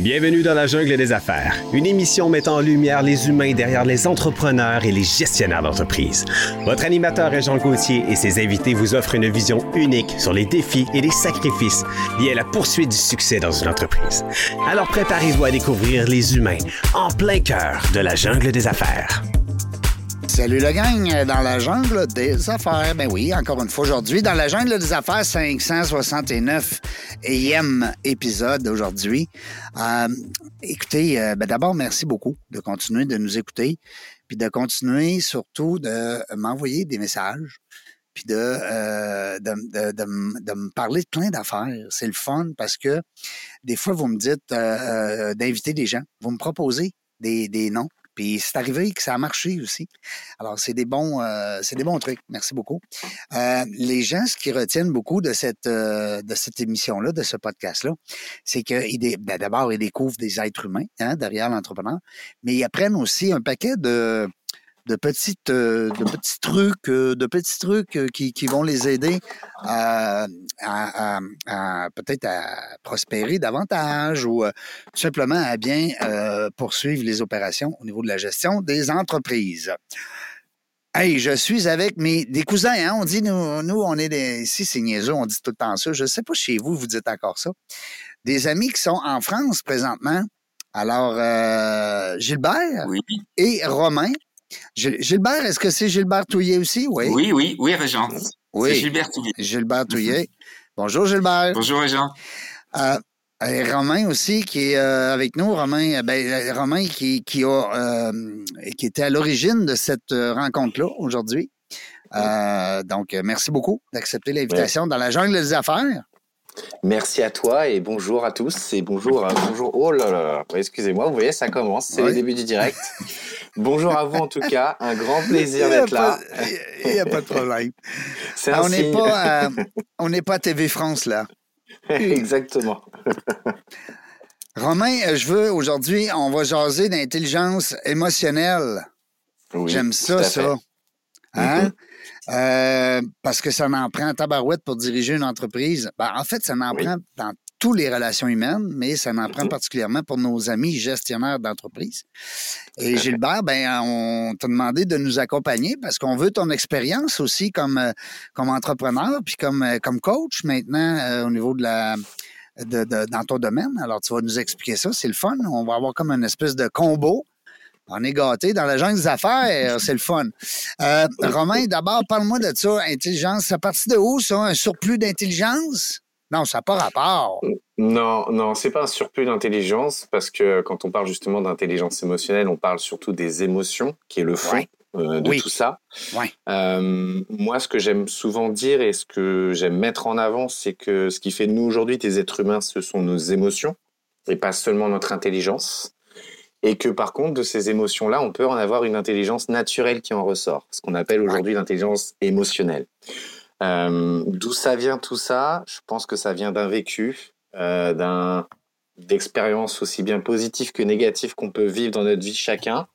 Bienvenue dans la jungle des affaires, une émission mettant en lumière les humains derrière les entrepreneurs et les gestionnaires d'entreprise. Votre animateur est Jean Gauthier et ses invités vous offrent une vision unique sur les défis et les sacrifices liés à la poursuite du succès dans une entreprise. Alors préparez-vous à découvrir les humains en plein cœur de la jungle des affaires. Salut le gang dans la jungle des affaires. Ben oui, encore une fois aujourd'hui, dans la jungle des affaires, 569 e épisode aujourd'hui. Euh, écoutez, euh, ben d'abord, merci beaucoup de continuer de nous écouter, puis de continuer surtout de m'envoyer des messages, puis de, euh, de, de, de, me parler de plein d'affaires. C'est le fun parce que des fois, vous me dites d'inviter des gens, vous me proposez des, des noms. Puis c'est arrivé que ça a marché aussi. Alors, c'est des bons, euh, c'est des bons trucs. Merci beaucoup. Euh, les gens, ce qui retiennent beaucoup de cette, euh, émission-là, de ce podcast-là, c'est que ben, d'abord, ils découvrent des êtres humains hein, derrière l'entrepreneur, mais ils apprennent aussi un paquet de, de petites euh, de petits trucs euh, de petits trucs euh, qui, qui vont les aider à, à, à, peut-être à prospérer davantage ou tout simplement à bien poursuivre les opérations au niveau de la gestion des entreprises. Hey, je suis avec mes des cousins, hein? On dit nous, nous on est des ici c'est niaiseux, on dit tout le temps ça. Je sais pas chez vous, vous dites encore ça. Des amis qui sont en France présentement. Alors Gilbert et Romain Gilbert, est-ce que c'est Gilbert Touillet aussi? Oui, oui, oui, oui Régent. Oui. C'est Gilbert Touillet. Gilbert Touillet. Bonjour, Gilbert. Bonjour, Régent. Euh, Romain aussi qui est euh, avec nous. Romain, euh, ben, Romain qui, qui, a, qui était à l'origine de cette rencontre-là aujourd'hui. donc, merci beaucoup d'accepter l'invitation dans la jungle des affaires. Merci à toi et bonjour à tous et bonjour, bonjour. Oh là là, excusez-moi, vous voyez, ça commence, c'est le début du direct. bonjour à vous en tout cas, un grand plaisir d'être là. Il n'y a pas de problème. on n'est pas, on n'est pas à TV France là. Exactement. Romain, euh, je veux aujourd'hui, on va jaser d'intelligence émotionnelle. J'aime ça, ça. Hein? Mm-hmm. Euh, parce que ça en prend tabarouette pour diriger une entreprise. Ben, en fait, ça en prend dans toutes les relations humaines, mais ça en prend particulièrement pour nos amis gestionnaires d'entreprise. Et Gilbert, ben, on t'a demandé de nous accompagner parce qu'on veut ton expérience aussi comme, euh, comme entrepreneur, puis comme, euh, comme coach maintenant au niveau de la, de, de, dans ton domaine. Alors, tu vas nous expliquer ça. C'est le fun. On va avoir comme une espèce de combo on est gâté dans la jungle des affaires, c'est le fun. Euh, Romain, d'abord, parle-moi de ça, intelligence. Ça partit de où, ça? Un surplus d'intelligence? Non, ça n'a pas rapport. Non, non, c'est pas un surplus d'intelligence parce que quand on parle justement d'intelligence émotionnelle, on parle surtout des émotions, qui est le fond euh, de tout ça. Euh, moi, ce que j'aime souvent dire et ce que j'aime mettre en avant, c'est que ce qui fait de nous aujourd'hui des êtres humains, ce sont nos émotions et pas seulement notre intelligence et que par contre, de ces émotions-là, on peut en avoir une intelligence naturelle qui en ressort, ce qu'on appelle aujourd'hui l'intelligence émotionnelle. Euh, D'où ça vient tout ça? Je pense que ça vient d'un vécu, euh, d'un d'expériences aussi bien positives que négatives qu'on peut vivre dans notre vie chacun.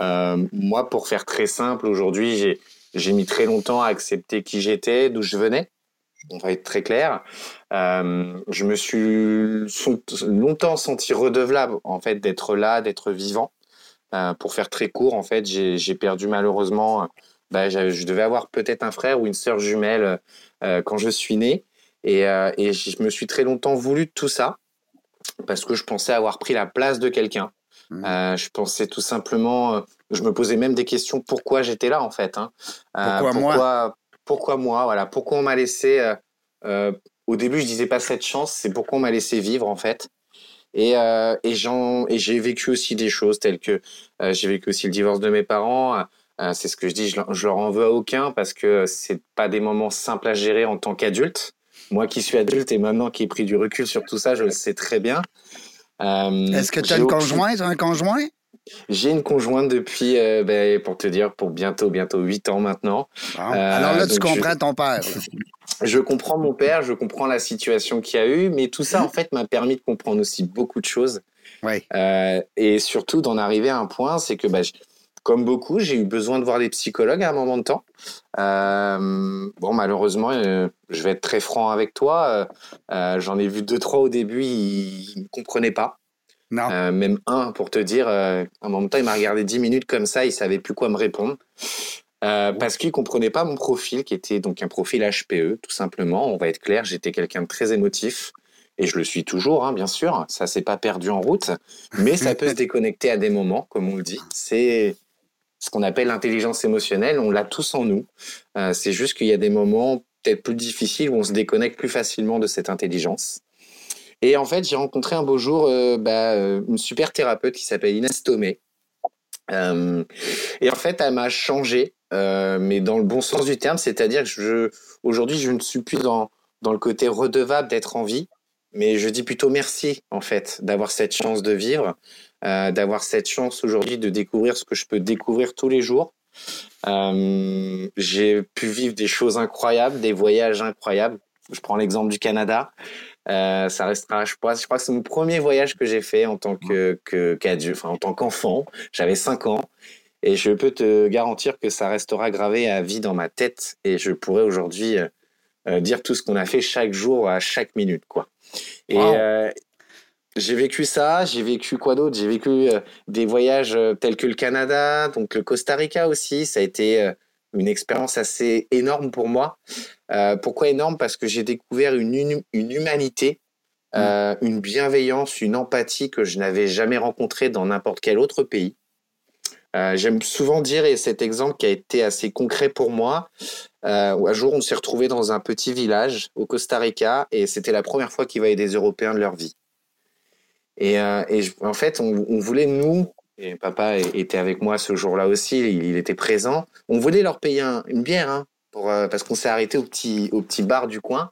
Euh, moi, pour faire très simple, aujourd'hui, j'ai mis très longtemps à accepter qui j'étais, d'où je venais on va être très clair. Je me suis longtemps senti redevable en fait d'être là, d'être vivant. Pour faire très court, en fait, j'ai perdu malheureusement. Bah, je devais avoir peut-être un frère ou une sœur jumelle euh, quand je suis né, et, et, je me suis très longtemps voulu de tout ça parce que je pensais avoir pris la place de quelqu'un. Mmh. je pensais tout simplement, je me posais même des questions pourquoi j'étais là en fait. Hein. pourquoi, moi pourquoi moi Voilà, pourquoi on m'a laissé. Euh, euh, au début, je disais pas cette chance, c'est pourquoi on m'a laissé vivre en fait. Et, euh, et j'ai vécu aussi des choses telles que j'ai vécu aussi le divorce de mes parents. C'est ce que je dis, je, je, leur en veux à aucun parce que c'est pas des moments simples à gérer en tant qu'adulte. Moi qui suis adulte et maintenant qui ai pris du recul sur tout ça, je le sais très bien. Est-ce que tu as une conjointe, un conjoint? J'ai une conjointe depuis, euh, ben, pour te dire, pour bientôt, bientôt 8 ans maintenant. Euh, Alors là, tu comprends ton père. Je comprends mon père, je comprends la situation qu'il y a eu, mais tout ça, en fait, m'a permis de comprendre aussi beaucoup de choses. Euh, et surtout d'en arriver à un point, c'est que, bah, comme beaucoup, j'ai eu besoin de voir des psychologues à un moment de temps. bon, malheureusement, je vais être très franc avec toi. J'en ai vu deux, trois au début, ils ne comprenaient pas. Non. même un, pour te dire, à un moment il m'a regardé 10 minutes comme ça, il savait plus quoi me répondre. parce qu'il comprenait pas mon profil, qui était donc un profil HPE, tout simplement. On va être clair, j'étais quelqu'un de très émotif et je le suis toujours, hein, bien sûr. Ça s'est pas perdu en route, mais ça peut se déconnecter à des moments, comme on le dit. C'est ce qu'on appelle l'intelligence émotionnelle. On l'a tous en nous. Euh, c'est juste qu'il y a des moments peut-être plus difficiles où on se déconnecte plus facilement de cette intelligence. Et en fait, j'ai rencontré un beau jour euh, bah, euh, une super thérapeute qui s'appelle Inès Tomé. et en fait, elle m'a changé, mais dans le bon sens du terme, c'est-à-dire que je, aujourd'hui, je ne suis plus dans, dans le côté redevable d'être en vie, mais je dis plutôt merci, en fait, d'avoir cette chance de vivre, euh, d'avoir cette chance aujourd'hui de découvrir ce que je peux découvrir tous les jours. Euh, j'ai pu vivre des choses incroyables, des voyages incroyables. Je prends l'exemple du Canada. Euh, ça restera, je crois, je crois que c'est mon premier voyage que j'ai fait en tant que, que enfin en tant qu'enfant. J'avais 5 ans et je peux te garantir que ça restera gravé à vie dans ma tête et je pourrais aujourd'hui euh, dire tout ce qu'on a fait chaque jour à chaque minute, quoi. Et euh, j'ai vécu ça, j'ai vécu quoi d'autre? J'ai vécu euh, des voyages euh, tels que le Canada, donc le Costa Rica aussi. Ça a été une expérience assez énorme pour moi. pourquoi énorme? Parce que j'ai découvert une, une humanité, mmh. une bienveillance, une empathie que je n'avais jamais rencontrée dans n'importe quel autre pays. J'aime souvent dire, et cet exemple qui a été assez concret pour moi, euh, un jour, on s'est retrouvé dans un petit village au Costa Rica et c'était la première fois qu'ils voyaient des Européens de leur vie. Et, euh, en fait, on, voulait, nous, et papa était avec moi ce jour-là aussi, il, était présent, on voulait leur payer une bière hein, pour, euh, parce qu'on s'est arrêté au petit, bar du coin.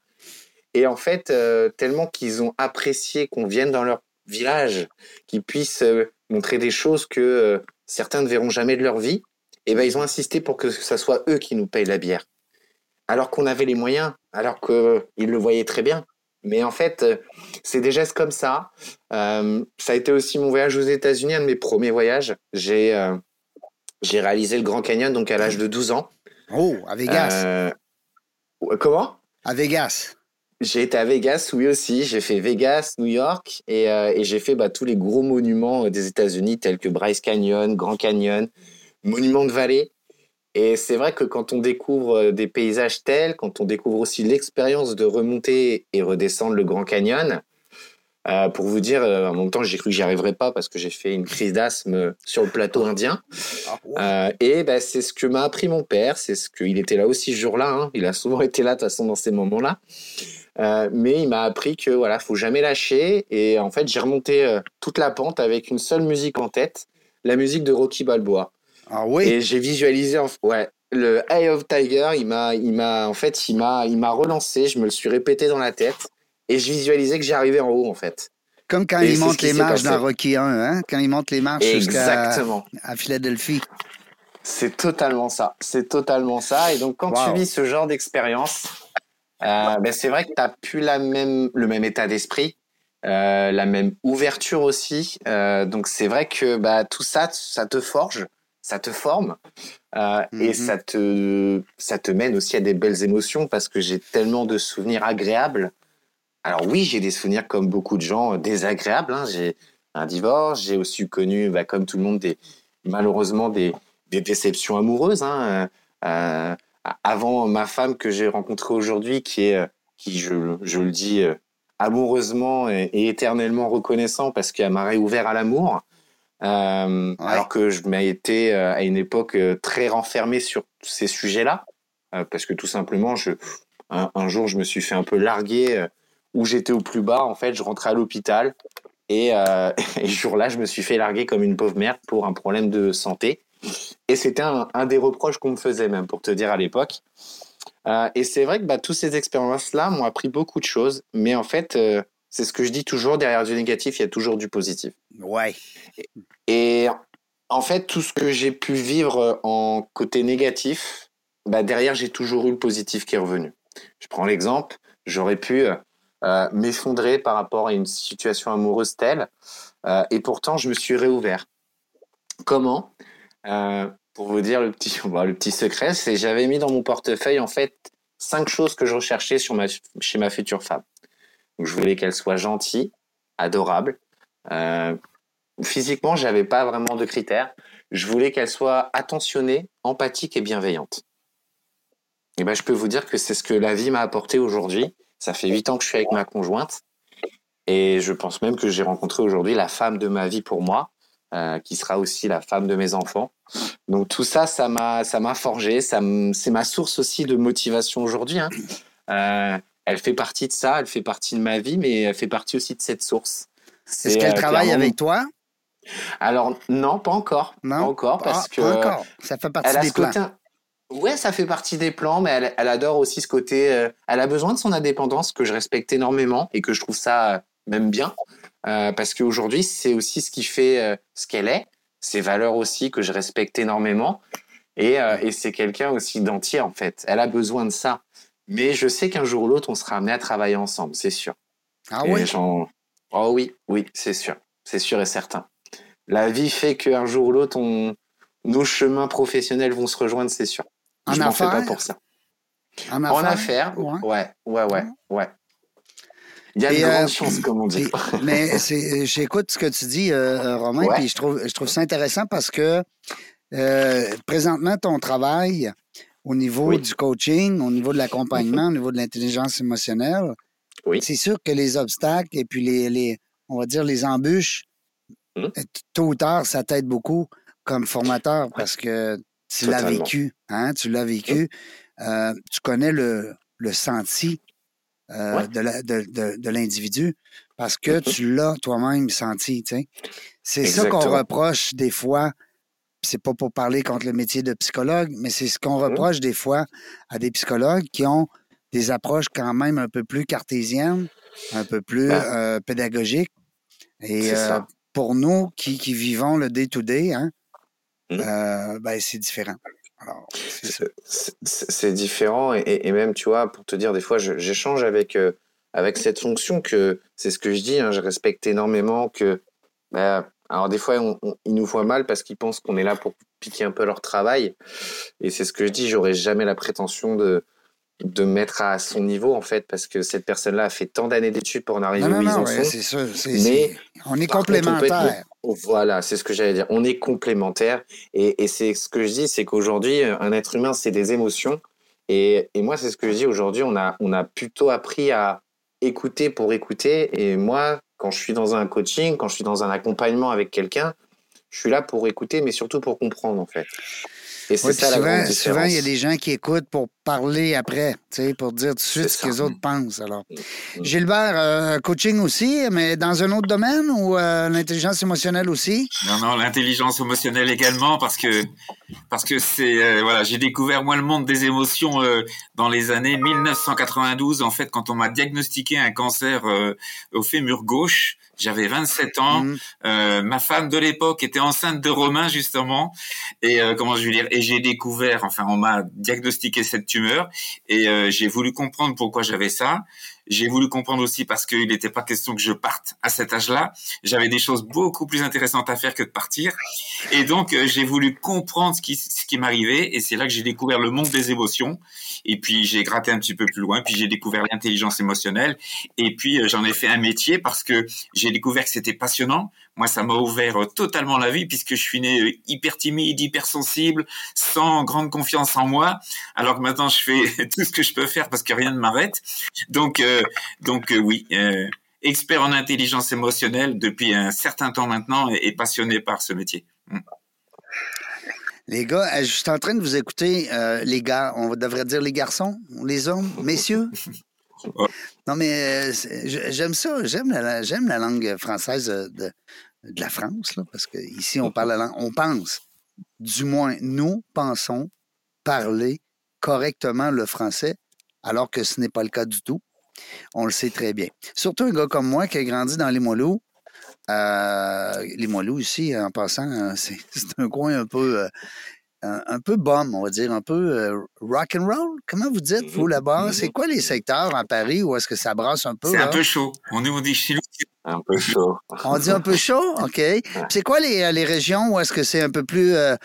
Et en fait, euh, tellement qu'ils ont apprécié qu'on vienne dans leur village, qu'ils puissent montrer des choses que certains ne verront jamais de leur vie, et ben ils ont insisté pour que ce soit eux qui nous payent la bière alors qu'on avait les moyens, alors qu'ils le voyaient très bien. Mais en fait, euh, c'est des gestes comme ça. Euh, ça a été aussi mon voyage aux États-Unis, un de mes premiers voyages. J'ai euh, j'ai réalisé le Grand Canyon donc à l'âge de 12 ans. Oh, à Vegas. comment? À Vegas. J'ai été à Vegas, oui aussi. J'ai fait Vegas, New York et, et j'ai fait bah, tous les gros monuments des États-Unis tels que Bryce Canyon, Grand Canyon, Monument de Vallée. Et c'est vrai que quand on découvre euh, des paysages tels, quand on découvre aussi l'expérience de remonter et redescendre le Grand Canyon, euh, pour vous dire, euh, en même temps, j'ai cru que j'y arriverais pas parce que j'ai fait une crise d'asthme sur le plateau indien. Ah, et ben, c'est ce que m'a appris mon père. C'est ce qu'il était là aussi ce jour-là. Hein. Il a souvent été là de toute façon dans ces moments-là. mais il m'a appris que voilà, faut jamais lâcher. Et en fait, j'ai remonté toute la pente avec une seule musique en tête, la musique de Rocky Balboa. Ah oui. Et j'ai visualisé, ouais, le Eye of Tiger, il m'a, il m'a, en fait, il m'a, il m'a relancé. Je me le suis répété dans la tête et je visualisais que j'arrivais en haut, en fait. Comme quand il monte les marches dans Rocky 1, hein? quand il monte les marches jusqu'à à Philadelphie. C'est totalement ça. C'est totalement ça. Et donc, quand tu vis ce genre d'expérience, euh, ben, c'est vrai que tu n'as plus la même, le même état d'esprit, euh, la même ouverture aussi. Euh, donc, c'est vrai que bah, tout ça, ça te forge ça te forme euh, et mhm. ça te, ça te mène aussi à des belles émotions parce que j'ai tellement de souvenirs agréables. Alors oui, j'ai des souvenirs comme beaucoup de gens désagréables. Hein. J'ai un divorce, j'ai aussi connu, bah, comme tout le monde, des, malheureusement des, des déceptions amoureuses. Hein. Euh, avant ma femme que j'ai rencontrée aujourd'hui, qui est, qui je, je le dis euh, amoureusement et, et, éternellement reconnaissant parce qu'elle m'a réouvert à l'amour. Euh, alors que je m'ai été euh, à une époque euh, très renfermé sur ces sujets-là, parce que tout simplement, je, un, jour, je me suis fait un peu larguer où j'étais au plus bas. En fait, je rentrais à l'hôpital et, et ce jour-là, je me suis fait larguer comme une pauvre merde pour un problème de santé. Et c'était un, un, des reproches qu'on me faisait même, pour te dire à l'époque. et c'est vrai que bah, toutes ces expériences-là m'ont appris beaucoup de choses, mais en fait, c'est ce que je dis toujours, derrière du négatif, il y a toujours du positif. Ouais. Et en fait, tout ce que j'ai pu vivre en côté négatif, bah derrière, j'ai toujours eu le positif qui est revenu. Je prends l'exemple, j'aurais pu euh, m'effondrer par rapport à une situation amoureuse telle, euh, et pourtant, je me suis réouvert. Comment? Euh, Pour vous dire le petit, le petit secret, c'est j'avais mis dans mon portefeuille, en fait, cinq choses que je recherchais sur ma, chez ma future femme je voulais qu'elle soit gentille, adorable, Euh, physiquement, j'avais pas vraiment de critères. Je voulais qu'elle soit attentionnée, empathique et bienveillante. Et ben, je peux vous dire que c'est ce que la vie m'a apporté aujourd'hui. Ça fait huit ans que je suis avec ma conjointe. Et je pense même que j'ai rencontré aujourd'hui la femme de ma vie pour moi, euh, qui sera aussi la femme de mes enfants. Donc tout ça, ça m'a, forgé. C'est ma source aussi de motivation aujourd'hui. Hein. Euh, elle fait partie de ça, elle fait partie de ma vie, mais elle fait partie aussi de cette source. Est-ce qu'elle euh, travaille avec toi? Alors non, pas encore, non, pas encore parce que encore. ça fait partie des plans. Ouais, ça fait partie des plans, mais elle, adore aussi ce côté. Euh, elle a besoin de son indépendance que je respecte énormément et que je trouve ça euh, même bien, euh, parce qu'aujourd'hui c'est aussi ce qui fait ce qu'elle est, ses valeurs aussi que je respecte énormément, et, et c'est quelqu'un aussi d'entier en fait. Elle a besoin de ça, mais je sais qu'un jour ou l'autre on sera amené à travailler ensemble, c'est sûr. Ah oui. Oh oui, oui, c'est sûr, c'est sûr et certain. La vie fait qu'un jour ou l'autre on nos chemins professionnels vont se rejoindre, c'est sûr. En je m'en fais pas pour ça. En affaires, ouais. ouais, ouais, ouais, Il y a de grandes euh, chances, comme on dit. mais j'écoute ce que tu dis, euh, euh, Romain, puis je trouve, je trouve ça intéressant parce que présentement, ton travail au niveau du coaching, au niveau de l'accompagnement, au niveau de l'intelligence émotionnelle, oui. c'est sûr que les obstacles et puis les, les on va dire les embûches, hum. tôt ou tard, ça t'aide beaucoup comme formateur parce que tu l'as vécu, hein? Tu l'as vécu. Euh, tu connais le, le senti euh, de l'individu parce que mm-hmm. tu l'as toi-même senti. C'est ça qu'on reproche des fois. C'est pas pour parler contre le métier de psychologue, mais c'est ce qu'on reproche des fois à des psychologues qui ont des approches quand même un peu plus cartésiennes, un peu plus ben euh, pédagogiques. Et pour nous qui, qui, vivons le day-to-day, hein, Mmh. Euh, ben, c'est différent. C'est différent et, même, tu vois, pour te dire, des fois, j'échange avec, euh, avec cette fonction que c'est ce que je dis, hein, je respecte énormément que. Bah, alors, des fois, ils nous voient mal parce qu'ils pensent qu'on est là pour piquer un peu leur travail. Et c'est ce que je dis, j'aurais jamais la prétention de, de mettre à son niveau en fait parce que cette personne-là a fait tant d'années d'études pour en arriver où ils en sont. C'est ça, mais on est complémentaires. voilà, c'est ce que j'allais dire. On est complémentaires et, et c'est ce que je dis, c'est qu'aujourd'hui un être humain c'est des émotions et, et moi c'est ce que je dis aujourd'hui. On a on a plutôt appris à écouter pour écouter et moi quand je suis dans un coaching, quand je suis dans un accompagnement avec quelqu'un, je suis là pour écouter mais surtout pour comprendre en fait. Et c'est ça souvent, la Souvent, il y a des gens qui écoutent pour parler après, pour dire tout de suite ce que les autres pensent. Alors, mm, mm. Gilbert, euh, coaching aussi, mais dans un autre domaine ou euh, l'intelligence émotionnelle aussi? Non, non, l'intelligence émotionnelle également, parce que parce que c'est euh, voilà, j'ai découvert moi le monde des émotions dans les années 1992. En fait, quand on m'a diagnostiqué un cancer au fémur gauche, j'avais 27 ans. Mmh. Euh, ma femme de l'époque était enceinte de Romain justement. Et euh, comment je veux dire Et j'ai découvert, enfin, on m'a diagnostiqué cette et euh, j'ai voulu comprendre pourquoi j'avais ça. J'ai voulu comprendre aussi parce qu'il n'était pas question que je parte à cet âge-là. J'avais des choses beaucoup plus intéressantes à faire que de partir. Et donc, euh, j'ai voulu comprendre ce qui, ce qui m'arrivait. Et c'est là que j'ai découvert le monde des émotions. Et puis, j'ai gratté un petit peu plus loin. Puis, j'ai découvert l'intelligence émotionnelle. Et puis, euh, j'en ai fait un métier parce que j'ai découvert que c'était passionnant. Moi, ça m'a ouvert euh, totalement la vie puisque je suis né euh, hyper timide, hyper sensible, sans grande confiance en moi, alors que maintenant je fais tout ce que je peux faire parce que rien ne m'arrête. Donc, euh, donc oui, expert en intelligence émotionnelle depuis un certain temps maintenant et, passionné par ce métier. Mm. Les gars, je suis en train de vous écouter, les gars, on devrait dire les garçons, les hommes, messieurs. Non, mais j'aime ça. J'aime la, langue française de, de la France, parce qu'ici, on parle la langue, on pense, du moins, nous pensons parler correctement le français, alors que ce n'est pas le cas du tout. On le sait très bien. Surtout un gars comme moi qui a grandi dans les Moilous. Euh, les Moilous, ici, en passant, hein, c'est un coin un peu euh, un, peu bomb, on va dire, un peu euh, rock and roll. Comment vous dites, vous, là-bas? Mm-hmm. C'est quoi les secteurs en Paris où est-ce que ça brasse un peu? C'est un peu chaud. On, on dit chez Un peu chaud. on dit un peu chaud? OK. C'est quoi les, les, régions où est-ce que c'est un peu plus, euh,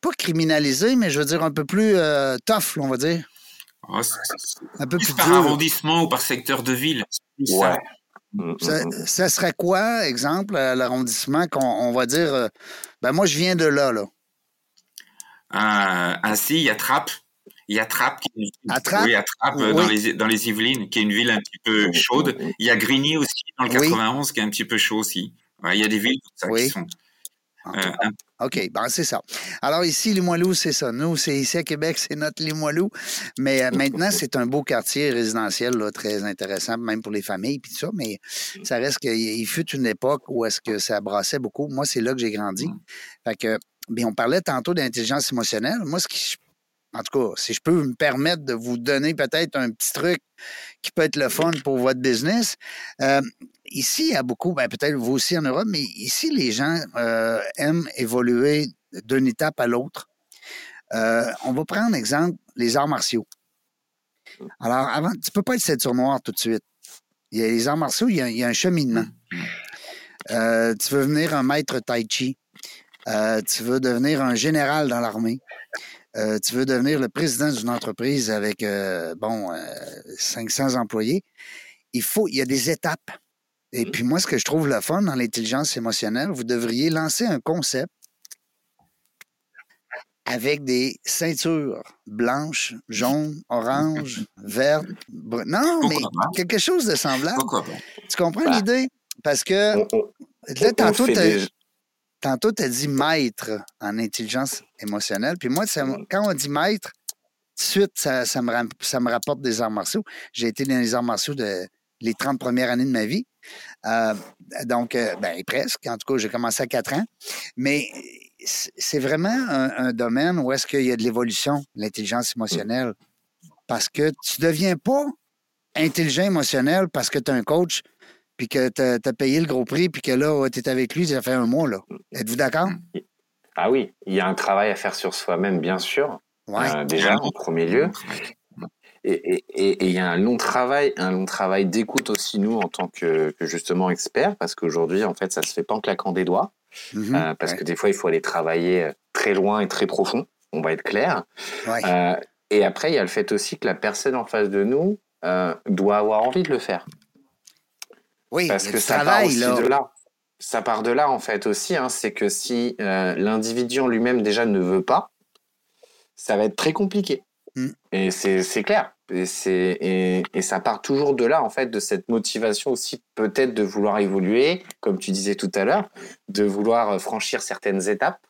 pas criminalisé, mais je veux dire un peu plus euh, tough, on va dire? un peu plus par arrondissement ou par secteur de ville. Ouais. Mm, mm, ça, serait quoi, exemple, à l'arrondissement qu'on va dire, euh, ben moi, je viens de là, là. Ainsi, il y a Trappes. Il y a Trappes, qui est une... Trappes? Oui, Trappes, Dans, les, dans les Yvelines, qui est une ville un petit peu chaude. Il y a Grigny aussi, dans le 91, qui est un petit peu chaud aussi. il y a des villes comme ça qui sont euh, OK, ben c'est ça. Alors ici, Limoilou, c'est ça. Nous, c'est ici à Québec, c'est notre Limoilou. Mais euh, maintenant, c'est un beau quartier résidentiel, là, très intéressant, même pour les familles, puis tout ça. Mais ça reste qu'il fut une époque où est-ce que ça brassait beaucoup. Moi, c'est là que j'ai grandi. Mmh. Fait que, bien, on parlait tantôt d'intelligence émotionnelle. Moi, ce qui en tout cas, si je peux me permettre de vous donner peut-être un petit truc qui peut être le fun pour votre business. Euh, ici, il y a beaucoup, ben, peut-être vous aussi en Europe, mais ici, les gens euh, aiment évoluer d'une étape à l'autre. Euh, on va prendre exemple les arts martiaux. Alors, avant, tu ne peux pas être 7 sur noir tout de suite. Il y a les arts martiaux, il y a, un cheminement. tu veux venir un maître tai chi. Tu veux devenir un général dans l'armée. Euh, tu veux devenir le président d'une entreprise avec, euh, bon, 500 euh, employés, il faut, il y a des étapes. Et mmh. puis moi, ce que je trouve le fun dans l'intelligence émotionnelle, vous devriez lancer un concept avec des ceintures blanches, jaunes, oranges, vertes. Non, mais quelque chose de semblable. Tu comprends bah, l'idée? Parce que là, tantôt, tantôt, tu as dit maître en intelligence émotionnelle. Puis moi, quand on dit maître, tout de suite, ça, me, ça me rapporte des arts martiaux. J'ai été dans les arts martiaux de, les 30 premières années de ma vie. Euh, donc, euh, ben, presque. En tout cas, j'ai commencé à 4 ans. Mais c'est vraiment un, domaine où est-ce qu'il y a de l'évolution, l'intelligence émotionnelle. Parce que tu ne deviens pas intelligent émotionnel parce que tu es un coach puis que tu as, payé le gros prix, puis que là, tu es avec lui, ça fait un mois. là. Êtes-vous d'accord? Ah oui, il y a un travail à faire sur soi-même, bien sûr. Euh, déjà, en premier lieu. Et il y a un long travail, un long travail d'écoute aussi, nous, en tant que, justement experts, parce qu'aujourd'hui, en fait, ça se fait pas en claquant des doigts. Mm-hmm. Euh, parce que des fois, il faut aller travailler euh, très loin et très profond. On va être clair. et après, il y a le fait aussi que la personne en face de nous doit avoir envie de le faire. Oui, parce que ça part aussi de là. Ça part de là en fait aussi. Hein, c'est que si euh, l'individu en lui-même déjà ne veut pas, ça va être très compliqué. Mm. Et c'est clair. Et, et, et, ça part toujours de là, en fait, de cette motivation aussi, peut-être de vouloir évoluer, comme tu disais tout à l'heure, de vouloir franchir certaines étapes.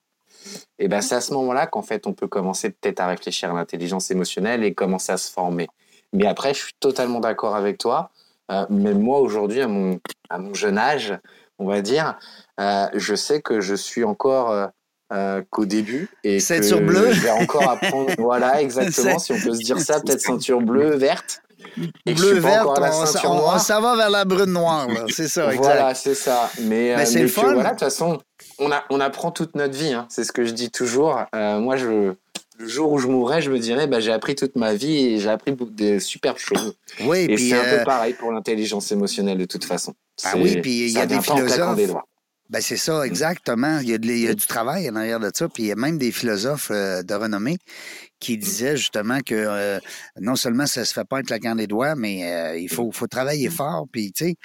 Et ben c'est à ce moment-là qu'en fait, on peut commencer peut-être à réfléchir à l'intelligence émotionnelle et commencer à se former. Mais après, je suis totalement d'accord avec toi. Euh, mais moi, aujourd'hui, à mon, à mon jeune âge, on va dire, euh, je sais que je suis encore euh, qu'au début et que bleue. je vais encore apprendre. voilà, exactement, si on peut se dire ça, peut-être ceinture bleue, verte. Et bleu, verte, on, ça va vers la brune noire, c'est ça, exact. Voilà, c'est ça. Mais, mais c'est le fun. Voilà, de toute façon, on, a, on apprend toute notre vie, hein. c'est ce que je dis toujours. moi, je, le jour où je mourrai, je me dirais, bah, j'ai appris toute ma vie et j'ai appris des superbes choses. Oui, et c'est un peu euh, pareil pour l'intelligence émotionnelle de toute façon. Ah oui, puis il y a des philosophes. Ben c'est ça, exactement. Il y, a du travail en arrière de ça. Puis il y a même des philosophes euh, de renommée qui disaient justement que euh, non seulement ça se fait pas en claquant des doigts, mais il faut, faut travailler fort. Puis, tu sais,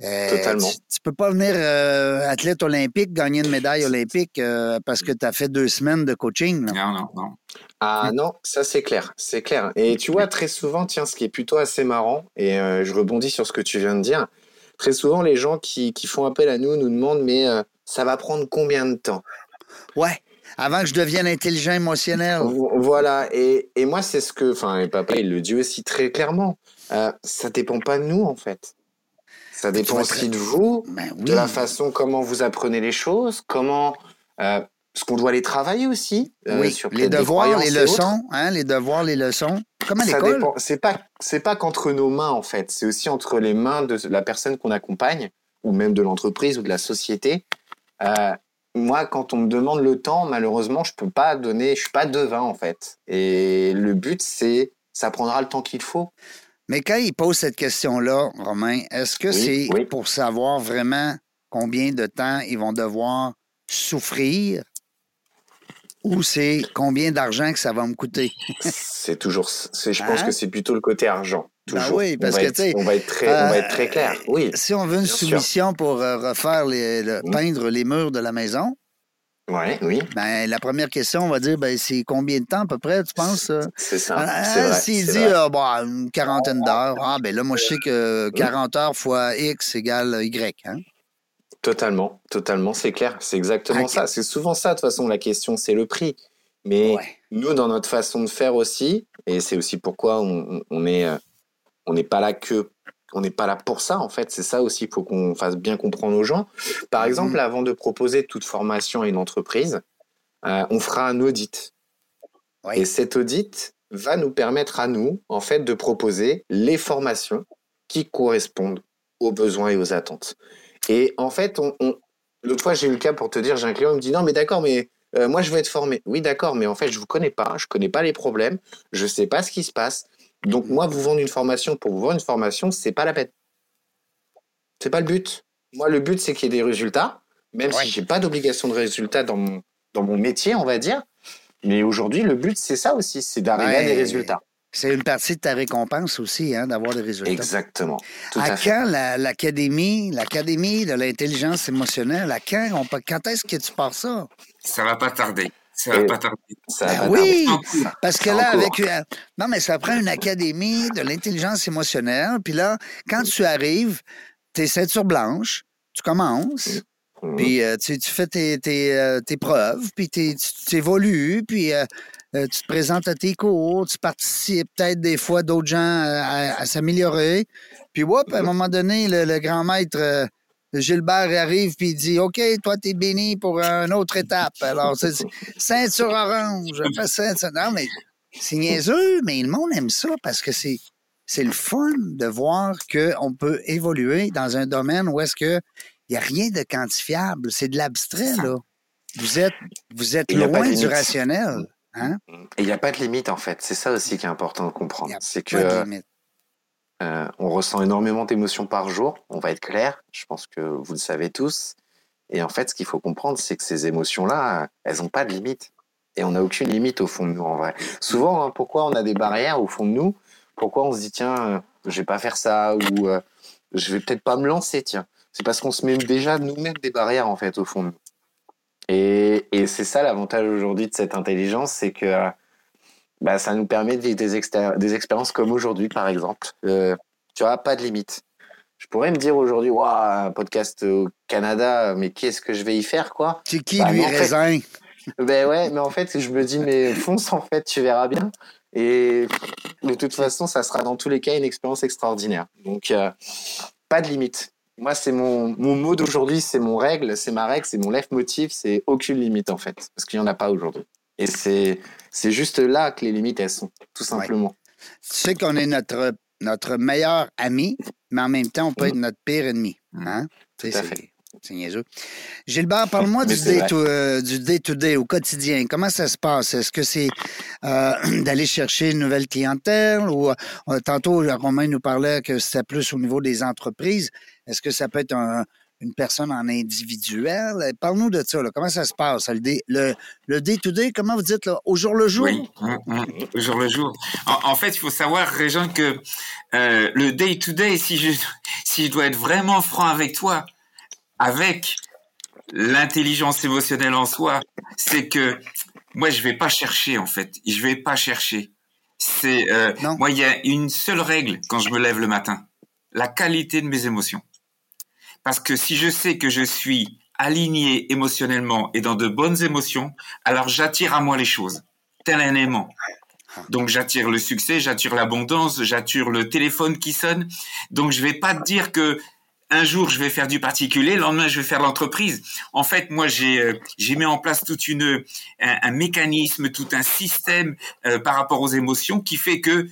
Totalement. Tu, ne peux pas venir euh, athlète olympique, gagner une médaille olympique euh, parce que tu as fait deux semaines de coaching. Non, non, non. Ah non, ça c'est clair, c'est clair. Et tu vois, très souvent, tiens, ce qui est plutôt assez marrant, et je rebondis sur ce que tu viens de dire, très souvent les gens qui, qui font appel à nous nous demandent, mais ça va prendre combien de temps? Ouais, avant que je devienne intelligent émotionnel. Voilà, et, et moi c'est ce que, enfin, papa il le dit aussi très clairement, ça dépend pas de nous en fait. Ça dépend aussi de vous, ben de la façon comment vous apprenez les choses, comment euh, ce qu'on doit les travailler aussi. Euh, oui, sur les devoirs, les leçons, hein, les devoirs, les leçons. Comme à l'école. C'est pas, c'est pas qu'entre nos mains en fait. C'est aussi entre les mains de la personne qu'on accompagne, ou même de l'entreprise ou de la société. Euh, moi, quand on me demande le temps, malheureusement, je peux pas donner. Je suis pas devin en fait. Et le but, c'est ça prendra le temps qu'il faut. Mais quand il pose cette question-là, Romain, est-ce que c'est pour savoir vraiment combien de temps ils vont devoir souffrir ou c'est combien d'argent que ça va me coûter? c'est toujours. Je pense hein? que c'est plutôt le côté argent. Ben oui, parce on que, va être très, on va être très clair. Oui. Si on veut une soumission pour refaire les, peindre les murs de la maison, Ouais, oui. Ben, la première question, on va dire, ben, c'est combien de temps à peu près, tu penses? C'est ça. Ah, s'il dit euh, une quarantaine d'heures, ah, ben là, moi, je sais que 40 heures fois X égale Y. Hein? Totalement, totalement, c'est clair. C'est exactement ça. C'est souvent ça, de toute façon, la question, c'est le prix. Mais nous, dans notre façon de faire aussi, et c'est aussi pourquoi on, on est, euh, on n'est pas là que on n'est pas là pour ça, en fait. C'est ça aussi, il faut qu'on fasse bien comprendre aux gens. Par exemple, mhm. avant de proposer toute formation à une entreprise, euh, on fera un audit. Et cet audit va nous permettre à nous, en fait, de proposer les formations qui correspondent aux besoins et aux attentes. Et en fait, on, l'autre fois, j'ai eu le cas pour te dire, j'ai un client qui me dit non, mais d'accord, mais euh, moi, je veux être formé. Oui, d'accord, mais en fait, je vous connais pas, je connais pas les problèmes, je sais pas ce qui se passe. Donc moi, vous vendre une formation pour vous vendre une formation, c'est pas la peine. C'est pas le but. Moi, le but, c'est qu'il y ait des résultats, même si j'ai pas d'obligation de résultat dans mon, dans mon métier, on va dire. Mais aujourd'hui, le but, c'est ça aussi, c'est d'arriver à des résultats. C'est une partie de ta récompense aussi, hein, d'avoir des résultats. Exactement. à, quand l'académie, l'académie de l'intelligence émotionnelle, à quand, on quand est-ce que tu pars ça? Ça va pas tarder. Ça va pas tarder. Ben oui, parce que là, avec. Euh, non, mais ça prend une académie de l'intelligence émotionnelle. Puis là, quand tu arrives, tu es ceinture blanche, tu commences. Mm. Puis euh, tu, fais tes, tes, euh, tes preuves, puis tu évolues, puis tu te présentes à tes cours, tu participes peut-être des fois d'autres gens à, s'améliorer. Puis, whoop, à un moment donné, le grand maître Gilbert arrive puis il dit OK, toi, t'es béni pour une autre étape. Alors, c'est ceinture orange, fais ceinture. Non, mais c'est niaiseux, mais le monde aime ça parce que c'est. C'est le fun de voir qu'on peut évoluer dans un domaine où est-ce que il n'y a rien de quantifiable. C'est de l'abstrait, là. Vous êtes, vous êtes loin du rationnel. Hein? Et il n'y a pas de limite, en fait. C'est ça aussi qui est important de comprendre. C'est que euh, on ressent énormément d'émotions par jour, on va être clair, je pense que vous le savez tous. Et en fait, ce qu'il faut comprendre, c'est que ces émotions-là, elles n'ont pas de limite. Et on n'a aucune limite au fond de nous, en vrai. Souvent, hein, pourquoi on a des barrières au fond de nous? Pourquoi on se dit, tiens, je vais pas faire ça ou euh, je vais peut-être pas me lancer, tiens. C'est parce qu'on se met déjà nous mettre des barrières, en fait, au fond de nous. Et c'est ça l'avantage aujourd'hui de cette intelligence, c'est que bah, ça nous permet de vivre des, des expériences comme aujourd'hui, par exemple. Euh, tu vois, pas de limite. Je pourrais me dire aujourd'hui, waouh, un podcast au Canada, mais qu'est-ce que je vais y faire, quoi? C'est qui, bah, lui, Raisin? Ben ouais, mais en fait, je me dis, mais fonce, en fait, tu verras bien. Et de toute façon, ça sera dans tous les cas une expérience extraordinaire. Donc, euh, pas de limite. Moi, c'est mon, mon mot d'aujourd'hui, c'est mon règle, c'est ma règle, c'est mon motif, c'est aucune limite, en fait, parce qu'il n'y en a pas aujourd'hui. Et c'est c'est juste là que les limites, elles sont, tout simplement. Tu sais qu'on est notre, notre meilleur ami, mais en même temps, on peut être notre pire ennemi. Mm. Hein? C'est niaiseux. Gilbert, parle-moi du day-to-day, au quotidien. Comment ça se passe? Est-ce que c'est euh, d'aller chercher une nouvelle clientèle ou euh, tantôt, Romain nous parlait que c'était plus au niveau des entreprises. Est-ce que ça peut être un, une personne en individuel. Euh, parle-nous de ça. Comment ça se passe? Le day-to-day, comment vous dites, au jour le jour? Oui, au jour le jour. En, fait, il faut savoir, Régent, que euh, le day-to-day, si je, si je dois être vraiment franc avec toi, avec l'intelligence émotionnelle en soi, c'est que moi, je vais pas chercher, en fait. Je vais pas chercher. C'est euh, moi, il y a une seule règle quand je me lève le matin la qualité de mes émotions. Parce que si je sais que je suis aligné émotionnellement et dans de bonnes émotions, alors j'attire à moi les choses, tel un aimant. Donc j'attire le succès, j'attire l'abondance, j'attire le téléphone qui sonne. Donc je vais pas te dire que un jour je vais faire du particulier, le lendemain je vais faire l'entreprise. En fait, moi j'ai euh, j'ai mis en place toute une un, mécanisme, tout un système euh, par rapport aux émotions qui fait que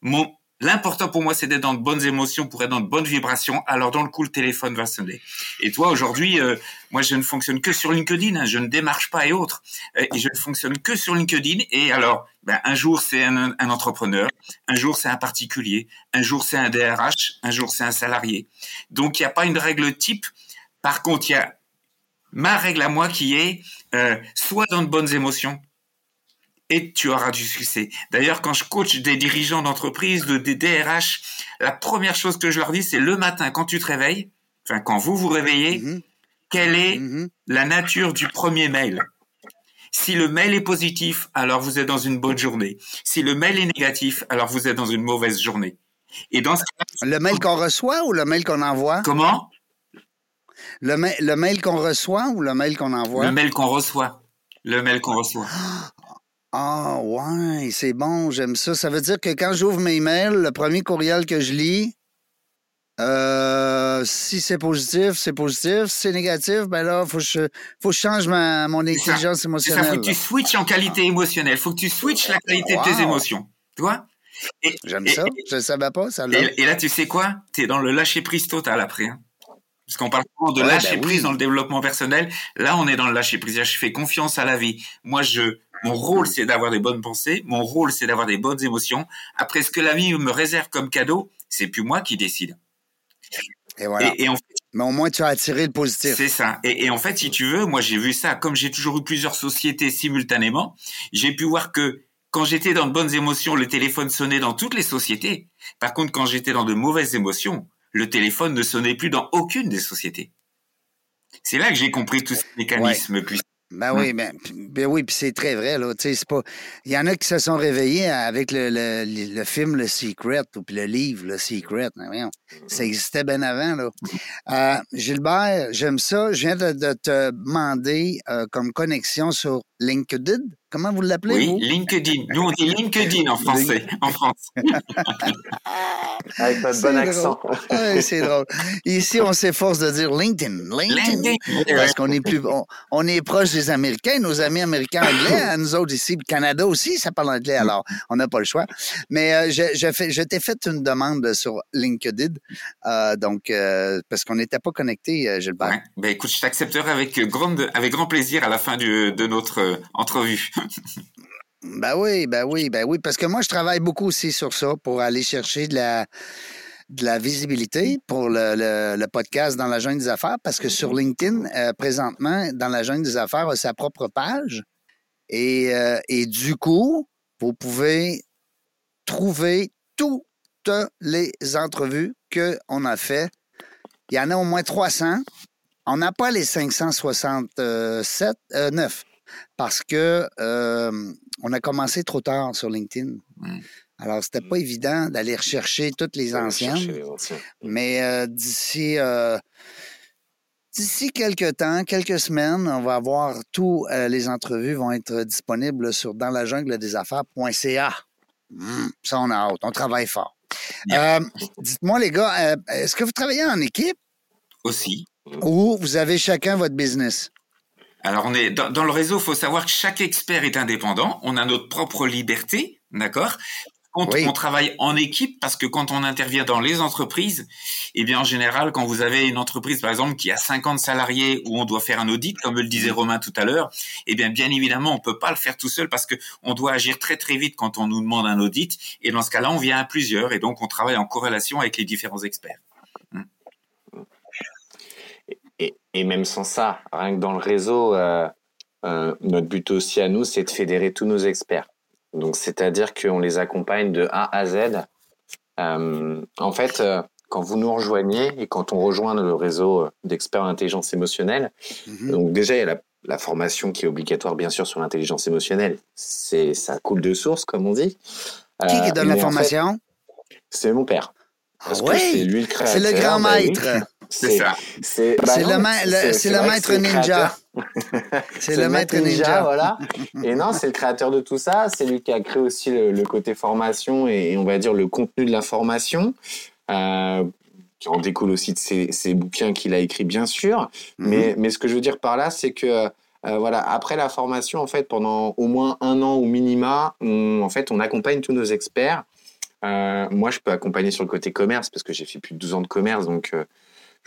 mon L'important pour moi, c'est d'être dans de bonnes émotions, pour être dans de bonnes vibrations. Alors, dans le coup, le téléphone va sonner. Et toi, aujourd'hui, euh, moi, je ne fonctionne que sur LinkedIn. Hein, je ne démarche pas et autres. Euh, et je ne fonctionne que sur LinkedIn. Et alors, ben, un jour, c'est un, un, entrepreneur. Un jour, c'est un particulier. Un jour, c'est un DRH. Un jour, c'est un salarié. Donc, il n'y a pas une règle type. Par contre, il y a ma règle à moi qui est euh, soit dans de bonnes émotions, et tu auras du succès. D'ailleurs, quand je coach des dirigeants d'entreprise, des DRH, la première chose que je leur dis, c'est le matin, quand tu te réveilles, enfin, quand vous vous réveillez, mm-hmm. quelle est mm-hmm. la nature du premier mail? Si le mail est positif, alors vous êtes dans une bonne journée. Si le mail est négatif, alors vous êtes dans une mauvaise journée. Et dans le mail qu'on reçoit ou le mail qu'on envoie? Comment? Le, le mail qu'on reçoit ou le mail qu'on envoie? Le mail qu'on reçoit. Le mail qu'on reçoit. Ah ouais, c'est bon, j'aime ça. Ça veut dire que quand j'ouvre mes mails, le premier courriel que je lis, euh, si c'est positif, c'est positif. Si c'est négatif, ben là, faut que je, faut que je change ma, mon intelligence émotionnelle. Il faut que tu switches en qualité émotionnelle. Il faut que tu switches la qualité de tes émotions. Tu vois? J'aime ça. je ne savais pas, ça. Là. Et, là, tu sais quoi? Tu es dans le lâcher-prise total après. Hein. Parce qu'on parle souvent de lâcher ben prise dans le développement personnel. Là, on est dans le lâcher prise. Je fais confiance à la vie. Moi, je, mon rôle, c'est d'avoir des bonnes pensées. Mon rôle, c'est d'avoir des bonnes émotions. Après, ce que la vie me réserve comme cadeau, c'est plus moi qui décide. Et voilà. Et, en fait, Mais au moins, tu as attiré le positif. C'est ça. Et, et, en fait, si tu veux, moi, j'ai vu ça. Comme j'ai toujours eu plusieurs sociétés simultanément, j'ai pu voir que quand j'étais dans de bonnes émotions, le téléphone sonnait dans toutes les sociétés. Par contre, quand j'étais dans de mauvaises émotions, le téléphone ne sonnait plus dans aucune des sociétés. C'est là que j'ai compris tous ces mécanismes puissants. Ben oui, ben, ben oui, puis c'est très vrai, là. C'est pas... Il y en a qui se sont réveillés avec le, le, le film Le Secret ou puis le livre Le Secret. Ben ça existait bien avant, là. Euh, Gilbert, j'aime ça. Je viens de, te demander euh, comme connexion sur LinkedIn. Comment vous l'appelez? Oui, LinkedIn. Nous, on dit LinkedIn en français, en France. Avec notre bon accent. c'est drôle. Ici, on s'efforce de dire LinkedIn. LinkedIn. Parce qu'on est plus, on, est proche des Américains, nos amis américains anglais. Hein, nous autres ici, le Canada aussi, ça parle anglais, alors on n'a pas le choix. Mais euh, je, je, t'ai fait une demande sur LinkedIn. Euh, donc, euh, parce qu'on n'était pas connectés, Gilbert. Ouais. Ben, écoute, je t'accepterai avec, grande, avec grand plaisir à la fin du, de notre entrevue. Ben oui, ben oui, ben oui, parce que moi, je travaille beaucoup aussi sur ça pour aller chercher de la, visibilité pour le, podcast dans la jungle des affaires, parce que sur LinkedIn, euh, présentement, dans la jungle des affaires, a sa propre page. Et, euh, du coup, vous pouvez trouver toutes les entrevues qu'on a fait. Il y en a au moins 300. On n'a pas les 567, euh, 9 parce que euh, on a commencé trop tard sur LinkedIn. Alors, c'était pas évident d'aller rechercher toutes les anciennes. Mais euh, d'ici euh, d'ici quelques temps, quelques semaines, on va voir tous les entrevues vont être disponibles sur dans la jungle des affaires.ca. Hmm, ça, on a hâte. On travaille fort. Dites-moi, les gars, est-ce que vous travaillez en équipe? Aussi. Ou vous avez chacun votre business? Alors, on est dans, le réseau, il faut savoir que chaque expert est indépendant. On a notre propre liberté, d'accord? On, on travaille en équipe parce que quand on intervient dans les entreprises, eh bien en général, quand vous avez une entreprise par exemple qui a 50 salariés où on doit faire un audit, comme le disait Romain tout à l'heure, eh bien bien évidemment on peut pas le faire tout seul parce que on doit agir très très vite quand on nous demande un audit. Et dans ce cas-là, on vient à plusieurs et donc on travaille en corrélation avec les différents experts. Et, même sans ça, rien que dans le réseau, euh, euh, notre but aussi à nous, c'est de fédérer tous nos experts. Donc, c'est-à-dire qu'on les accompagne de A à Z. Euh, en fait, quand vous nous rejoignez et quand on rejoint le réseau d'experts en intelligence émotionnelle, mhm. donc déjà, il y a la, formation qui est obligatoire, bien sûr, sur l'intelligence émotionnelle. C'est, ça coule de source, comme on dit. Qui, qui donne la formation? c'est mon père. Ah c'est lui le créateur. C'est le grand bah maître. C'est ça. C'est bah le, maître ninja. c'est le maître ninja, voilà. Et non, c'est le créateur de tout ça. C'est lui qui a créé aussi le, côté formation et, on va dire le contenu de la formation. Euh, qui en découle aussi de ses, bouquins qu'il a écrits, bien sûr. Mhm. mais, mais ce que je veux dire par là, c'est que euh, voilà, après la formation, en fait, pendant au moins un an au minima, on, en fait, on accompagne tous nos experts. Euh, moi, je peux accompagner sur le côté commerce parce que j'ai fait plus de 12 ans de commerce, donc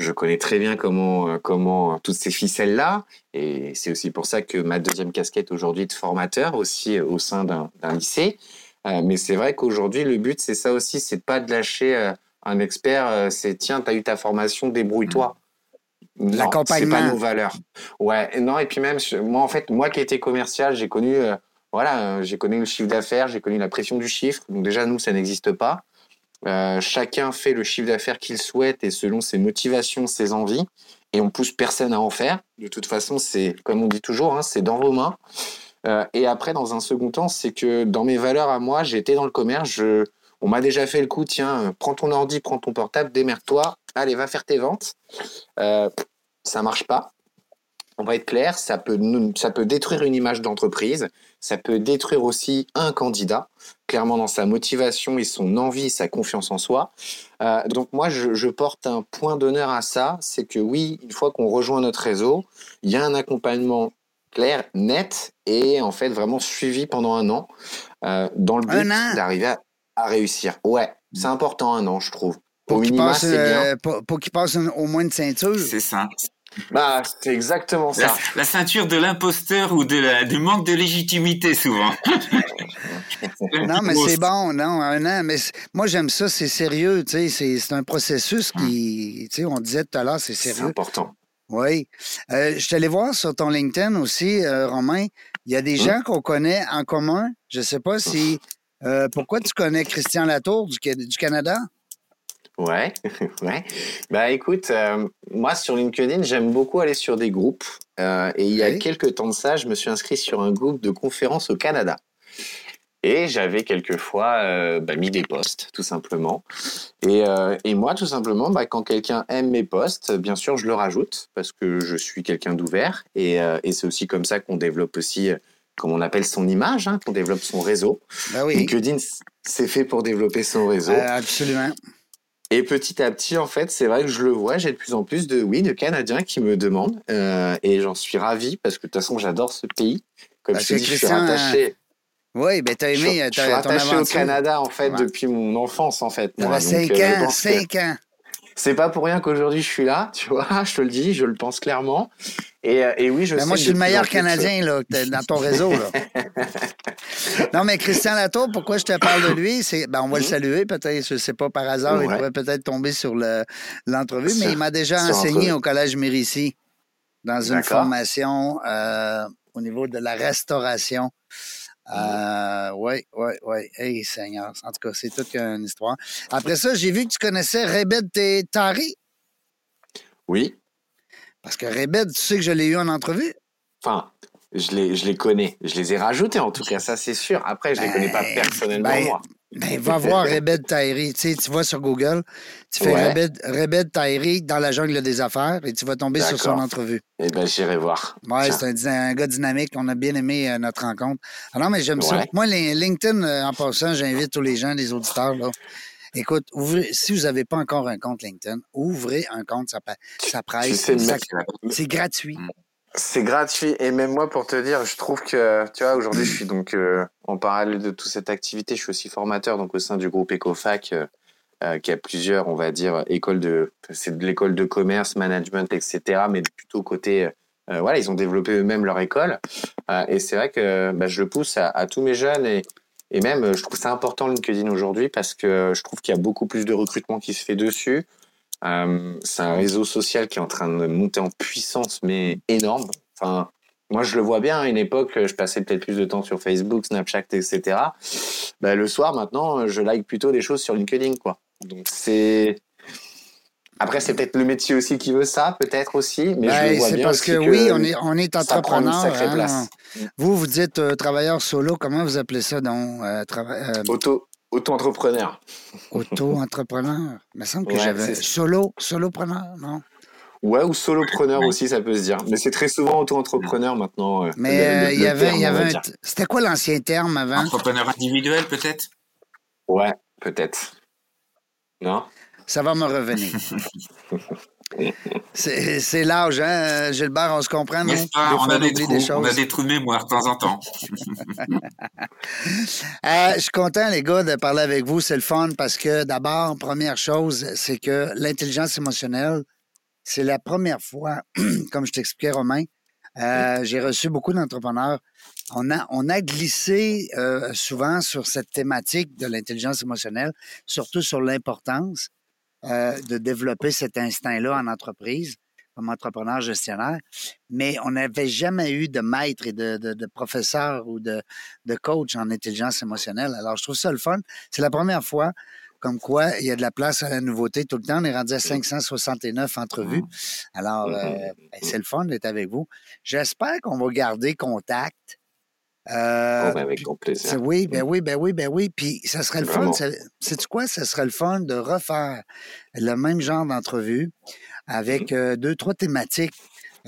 je connais très bien comment, euh, comment toutes ces ficelles-là. Et c'est aussi pour ça que ma deuxième casquette aujourd'hui de formateur aussi euh, au sein d'un lycée. Euh, mais c'est vrai qu'aujourd'hui, le but, c'est ça aussi, c'est pas de lâcher un expert, c'est tiens, tu as eu ta formation, débrouille-toi. L'accompagnement. C'est pas nos valeurs. Ouais, non, et puis même, moi, en fait, moi qui étais commercial, j'ai connu voilà, j'ai connu le chiffre d'affaires, j'ai connu la pression du chiffre. Donc déjà, nous, ça n'existe pas. Chacun fait le chiffre d'affaires qu'il souhaite et selon ses motivations, ses envies, et on pousse personne à en faire. De toute façon, c'est comme on dit toujours, hein, c'est dans vos mains. et après, dans un second temps, c'est que dans mes valeurs à moi, j'étais dans le commerce, on m'a déjà fait le coup, tiens, prends ton ordi, prends ton portable, démerde-toi, allez, va faire tes ventes. Euh, ça marche pas. On va être clair, ça peut détruire une image d'entreprise, ça peut détruire aussi un candidat, clairement dans sa motivation et son envie, sa confiance en soi. Euh, donc moi, je, je, porte un point d'honneur à ça, c'est que oui, une fois qu'on rejoint notre réseau, il y a un accompagnement clair, net et en fait vraiment suivi pendant un an euh, dans le but d'arriver à à réussir. Ouais, c'est important un an, je trouve. Pour qu'il passe, euh, pour, qu'il passe au moins une ceinture. C'est ça. Bah, c'est exactement ça. La, ceinture de l'imposteur ou de la, du manque de légitimité, souvent. non, mais c'est bon, non, un an. Mais moi, j'aime ça, c'est sérieux, tu sais, c'est un processus qui, tu sais, on disait tout à l'heure, c'est sérieux. C'est important. Oui. Euh, je t'allais voir sur ton LinkedIn aussi, euh, Romain. Il y a des hum. gens qu'on connaît en commun. Je ne sais pas si euh, pourquoi tu connais Christian Latour du, du Canada? Ouais, ouais. Bah écoute, euh, moi sur LinkedIn, j'aime beaucoup aller sur des groupes. Euh, et il y a quelques temps de ça, je me suis inscrit sur un groupe de conférences au Canada. Et j'avais quelquefois bah, mis des posts, tout simplement. Et, et moi, tout simplement, bah, quand quelqu'un aime mes posts, bien sûr, je le rajoute parce que je suis quelqu'un d'ouvert. Et, et c'est aussi comme ça qu'on développe aussi comme on appelle son image, hein, qu'on développe son réseau. Bah oui. LinkedIn, c'est fait pour développer son réseau. Euh, absolument. Et petit à petit, en fait, c'est vrai que je le vois, j'ai de plus en plus de, oui, de Canadiens qui me demandent. Euh, et j'en suis ravi parce que de toute façon, j'adore ce pays. Comme je te dis, je suis rattaché. Oui, ben t'as aimé. Je, je suis rattaché au Canada, en fait, depuis mon enfance, en fait. Moi. 5 euh, ans, 5 ans. C'est pas pour rien qu'aujourd'hui je suis là, tu vois, je te le dis, je le pense clairement. Et, euh, et oui, je ben, Moi, je suis le meilleur Canadien là, dans ton réseau. Là. non, mais Christian Latour, pourquoi je te parle de lui? C'est, ben, on va le mhm. saluer, peut-être, je ne sais pas par hasard, il pourrait peut-être tomber sur l'entrevue, mais il m'a déjà enseigné au Collège Mérissi dans une formation euh, au niveau de la restauration. Oui, oui, oui. Hey, Seigneur. En tout cas, c'est toute une histoire. Après ça, j'ai vu que tu connaissais Rebed Tari. Oui. Parce que Rebed, tu sais que je l'ai eu en entrevue? Enfin, je les, je les connais. Je les ai rajoutés, en tout cas, ça, c'est sûr. Après, je ne les connais pas ben, personnellement, ben, moi. Ben, va voir Rebed Tahiri. Tu sais, tu vas sur Google, tu fais Rebed, Rebed dans la jungle des affaires et tu vas tomber sur son entrevue. Eh bien, j'irai voir. Oui, c'est un, gars dynamique. On a bien aimé euh, notre rencontre. Ah non, mais j'aime ça. Moi, LinkedIn, euh, en passant, j'invite tous les gens, les auditeurs, là. Écoute, si vous n'avez pas encore un compte LinkedIn, ouvrez un compte, ça, ça presse. C'est gratuit. Mm. C'est gratuit et même moi pour te dire, je trouve que tu vois aujourd'hui je suis donc euh, en parallèle de toute cette activité, je suis aussi formateur donc au sein du groupe Ecofac euh, euh, qui a plusieurs on va dire écoles de c'est de l'école de commerce, management etc. Mais plutôt côté voilà ils ont développé eux-mêmes leur école et c'est vrai que bah, je le pousse à, à, tous mes jeunes et et même je trouve ça important LinkedIn aujourd'hui parce que je trouve qu'il y a beaucoup plus de recrutement qui se fait dessus. Euh, c'est un réseau social qui est en train de monter en puissance, mais énorme. Enfin, moi, je le vois bien. À une époque, je passais peut-être plus de temps sur Facebook, Snapchat, etc. Bah, le soir, maintenant, je like plutôt des choses sur LinkedIn, quoi. Donc, c'est. Après, c'est peut-être le métier aussi qui veut ça, peut-être aussi, mais je le vois bien. parce que, oui, on est, on est entrepreneur. Hein. Vous, vous dites euh, travailleur solo, comment vous appelez ça donc euh, Auto, Auto-entrepreneur. Auto-entrepreneur. Il me semble que j'avais solo, solopreneur, non? Ouais, ou solopreneur aussi, ça peut se dire. Mais c'est très souvent auto-entrepreneur maintenant. Euh, Mais euh, il y avait, y avait C'était quoi l'ancien terme avant? Entrepreneur individuel, peut-être? Ouais, peut-être. Non? Ça va me revenir. C'est l'âge, hein, Gilbert, on se comprend, non? on, a des trous, on a des trous de mémoire de temps en temps. Euh, je suis content, les gars, de parler avec vous. C'est le fun parce que, d'abord, première chose, c'est que l'intelligence émotionnelle, c'est la première fois, comme je t'expliquais, Romain, euh, j'ai reçu beaucoup d'entrepreneurs. On a, on a glissé euh, souvent sur cette thématique de l'intelligence émotionnelle, surtout sur l'importance. Euh, de développer cet instinct-là en entreprise. comme entrepreneur gestionnaire, mais on n'avait jamais eu de maître et de, de, professeur ou de, de coach en intelligence émotionnelle. Alors, je trouve ça le fun. C'est la première fois comme quoi il y a de la place à la nouveauté tout le temps. On est rendu à 569 entrevues. Alors, euh, ben, c'est le fun d'être avec vous. J'espère qu'on va garder contact. Euh, oh, ben, avec grand plaisir. Oui, ben oui, ben oui, ben oui. Puis ça serait le fun. C'est quoi? Ça serait le fun de refaire le même genre d'entrevue avec euh, deux, trois thématiques.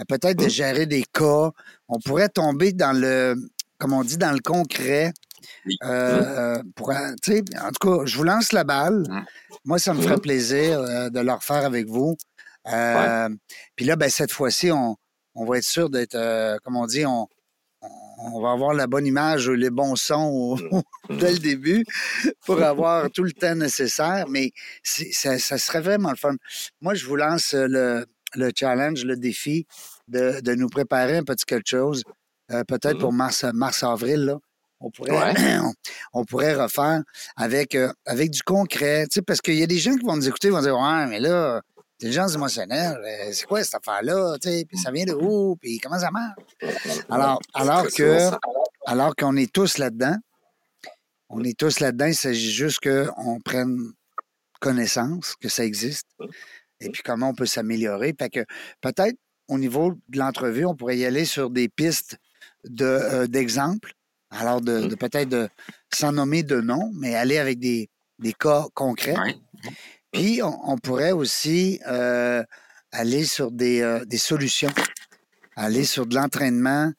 Peut-être de gérer des cas. On pourrait tomber dans le, comme on dit, dans le concret euh, pour, en tout cas, je vous lance la balle. Mmh. Moi, ça me ferait mmh. plaisir euh, de le refaire avec vous. Euh, puis là, ben, cette fois-ci, on, on, va être sûr d'être, comme on dit, on, on va avoir la bonne image, les bons sons mmh. dès le début pour avoir tout le temps nécessaire. Mais ça, ça, serait vraiment le fun. Moi, je vous lance le, le challenge, le défi de, de, nous préparer un petit quelque chose, peut-être pour mars, mars-avril, là on pourrait, on, pourrait refaire avec, euh, avec du concret. Parce qu'il y a des gens qui vont nous écouter, vont dire Ouais, mais là, intelligence émotionnelle, euh, c'est quoi cette affaire-là? Puis ça vient de où? Puis comment ça marche? Alors, alors que alors qu'on est tous là-dedans, on est tous là-dedans, il s'agit juste qu'on prenne connaissance que ça existe et puis comment on peut s'améliorer. Fait que peut-être au niveau de l'entrevue, on pourrait y aller sur des pistes euh, d'exemples alors, de, mmh. peut-être de, sans nommer de nom, mais aller avec des, cas concrets. Puis, on, pourrait aussi euh, aller sur euh, des, solutions, aller sur de l'entraînement,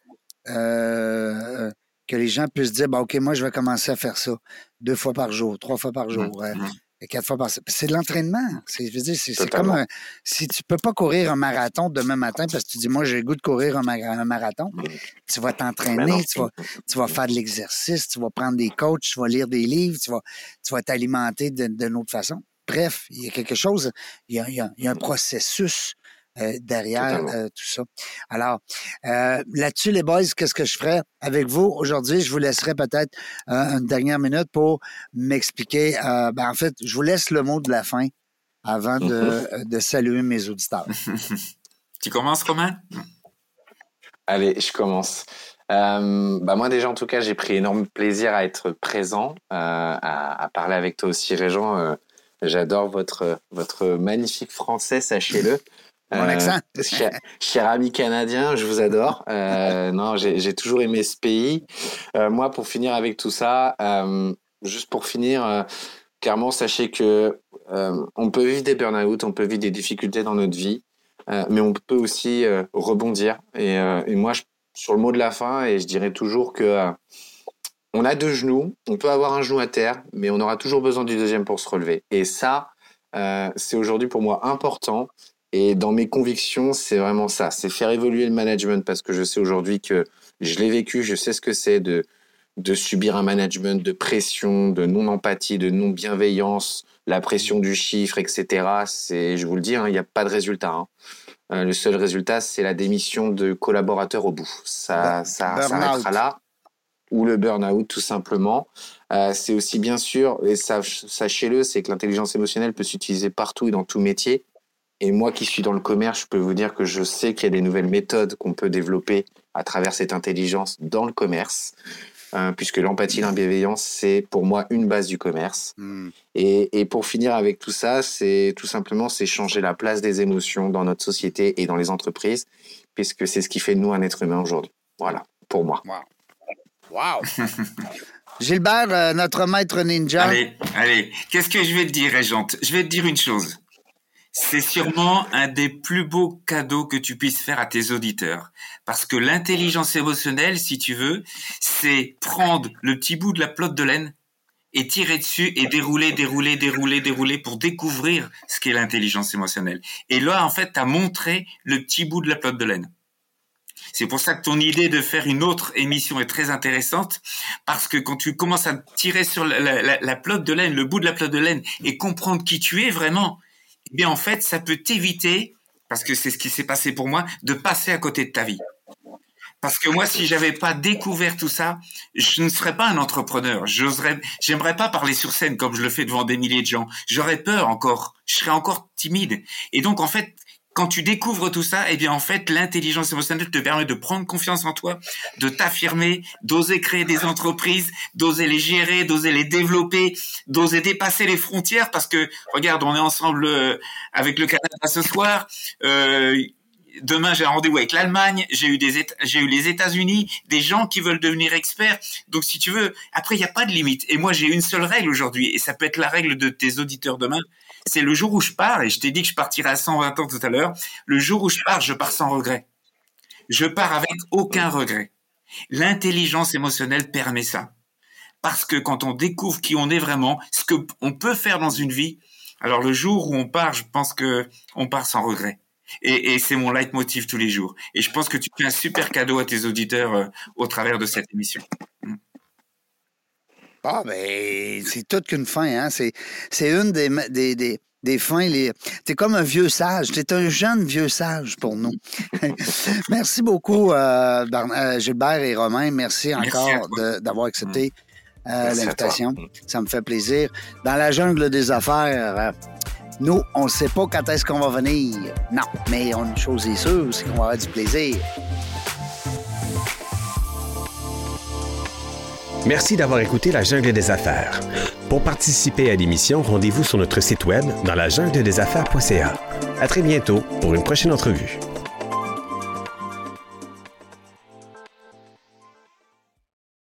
euh, que les gens puissent dire, bah, OK, moi, je vais commencer à faire ça deux fois par jour, trois fois par mmh. jour. Mmh quatre fois par C'est de l'entraînement. C'est, c'est, comme si tu peux pas courir un marathon demain matin parce que tu dis, moi, j'ai le goût de courir un, marathon. Mm. Tu vas t'entraîner, tu vas, tu vas faire de l'exercice, tu vas prendre des coachs, tu vas lire des livres, tu vas, tu vas t'alimenter d'une autre façon. Bref, il y a quelque chose, il y a, il y a un processus euh, derrière euh, tout ça. Alors, euh, là-dessus, les boys, qu'est-ce que je ferais avec vous aujourd'hui? Je vous laisserai peut-être une dernière minute pour m'expliquer. Ben, en fait, je vous laisse le mot de la fin avant de, de saluer mes auditeurs. tu commences, Romain? Allez, je commence. bah moi déjà en tout cas j'ai pris énorme plaisir à être présent, à, à, parler avec toi aussi Régent. J'adore votre votre magnifique français, sachez-le. Mon accent. Euh, cher, ami canadien, je vous adore. Euh, non, j'ai toujours aimé ce pays. Euh, moi, pour finir avec tout ça, juste pour finir, clairement, sachez que on peut vivre des burn-out, on peut vivre des difficultés dans notre vie, mais on peut aussi rebondir. Et, et moi, je, sur le mot de la fin, et je dirais toujours que on a deux genoux, on peut avoir un genou à terre, mais on aura toujours besoin du deuxième pour se relever. Et ça, c'est aujourd'hui pour moi important. Et dans mes convictions, c'est vraiment ça, c'est faire évoluer le management parce que je sais aujourd'hui que je l'ai vécu, je sais ce que c'est de, de subir un management de pression, de non-empathie, de non-bienveillance, la pression du chiffre, etc. C'est, je vous le dis, hein, il n'y a pas de résultat. Hein. Euh, le seul résultat, c'est la démission de collaborateurs au bout. Ça, ça s'arrêtera là. Ou le burn-out, tout simplement. Euh, c'est aussi bien sûr, et sachez-le, c'est que l'intelligence émotionnelle peut s'utiliser partout et dans tout métier. Et moi qui suis dans le commerce, je peux vous dire que je sais qu'il y a des nouvelles méthodes qu'on peut développer à travers cette intelligence dans le commerce, euh, puisque l'empathie, la bienveillance, c'est pour moi une base du commerce. Hmm. Et, et, pour finir avec tout ça, c'est tout simplement c'est changer la place des émotions dans notre société et dans les entreprises, puisque c'est ce qui fait de nous un être humain aujourd'hui. Voilà, pour moi. Wow. Wow. Gilbert, euh, notre maître ninja. Allez, allez. Qu'est-ce que je vais te dire, Régente? Je vais te dire une chose. C'est sûrement un des plus beaux cadeaux que tu puisses faire à tes auditeurs. Parce que l'intelligence émotionnelle, si tu veux, c'est prendre le petit bout de la pelote de laine et tirer dessus et dérouler, dérouler, dérouler, dérouler pour découvrir ce qu'est l'intelligence émotionnelle. Et là, en fait, tu as montré le petit bout de la pelote de laine. C'est pour ça que ton idée de faire une autre émission est très intéressante, parce que quand tu commences à tirer sur la, la, la, pelote de laine, le bout de la pelote de laine, et comprendre qui tu es vraiment, eh bien en fait, ça peut t'éviter, parce que c'est ce qui s'est passé pour moi, de passer à côté de ta vie. Parce que moi, si j'avais pas découvert tout ça, je ne serais pas un entrepreneur. J'oserais, j'aimerais pas parler sur scène comme je le fais devant des milliers de gens. J'aurais peur encore. Je serais encore timide. Et donc, en fait, quand tu découvres tout ça, eh bien en fait, l'intelligence émotionnelle te permet de prendre confiance en toi, de t'affirmer, d'oser créer des entreprises, d'oser les gérer, d'oser les développer, d'oser dépasser les frontières. Parce que regarde, on est ensemble euh, avec le Canada ce soir. Euh, demain j'ai un rendez-vous avec l'Allemagne, j'ai eu les États-Unis, des gens qui veulent devenir experts. Donc si tu veux, après il n'y a pas de limite. Et moi j'ai une seule règle aujourd'hui, et ça peut être la règle de tes auditeurs demain c'est le jour où je pars, et je t'ai dit que je partirais à 120 ans tout à l'heure, le jour où je pars, je pars sans regret. Je pars avec aucun regret. L'intelligence émotionnelle permet ça. Parce que quand on découvre qui on est vraiment, ce que on peut faire dans une vie, alors le jour où on part, je pense que on part sans regret. Et, et c'est mon leitmotiv tous les jours. Et je pense que tu fais un super cadeau à tes auditeurs euh, au travers de cette émission. Mm. Ah, ben, c'est toute qu'une fin, hein? C'est, c'est une des, des, des, des fins. Les... T'es comme un vieux sage. T'es un jeune vieux sage pour nous. Merci beaucoup, euh, euh, Gilbert et Romain. Merci encore d'avoir accepté euh, l'invitation. Ça me fait plaisir. Dans la jungle des affaires, nous, on ne sait pas quand est-ce qu'on va venir. Non, mais une chose est sûre, c'est qu'on va avoir du plaisir. Merci d'avoir écouté La Jungle des Affaires. Pour participer à l'émission, rendez-vous sur notre site web dans la jungle des affaires.ca. À très bientôt pour une prochaine entrevue.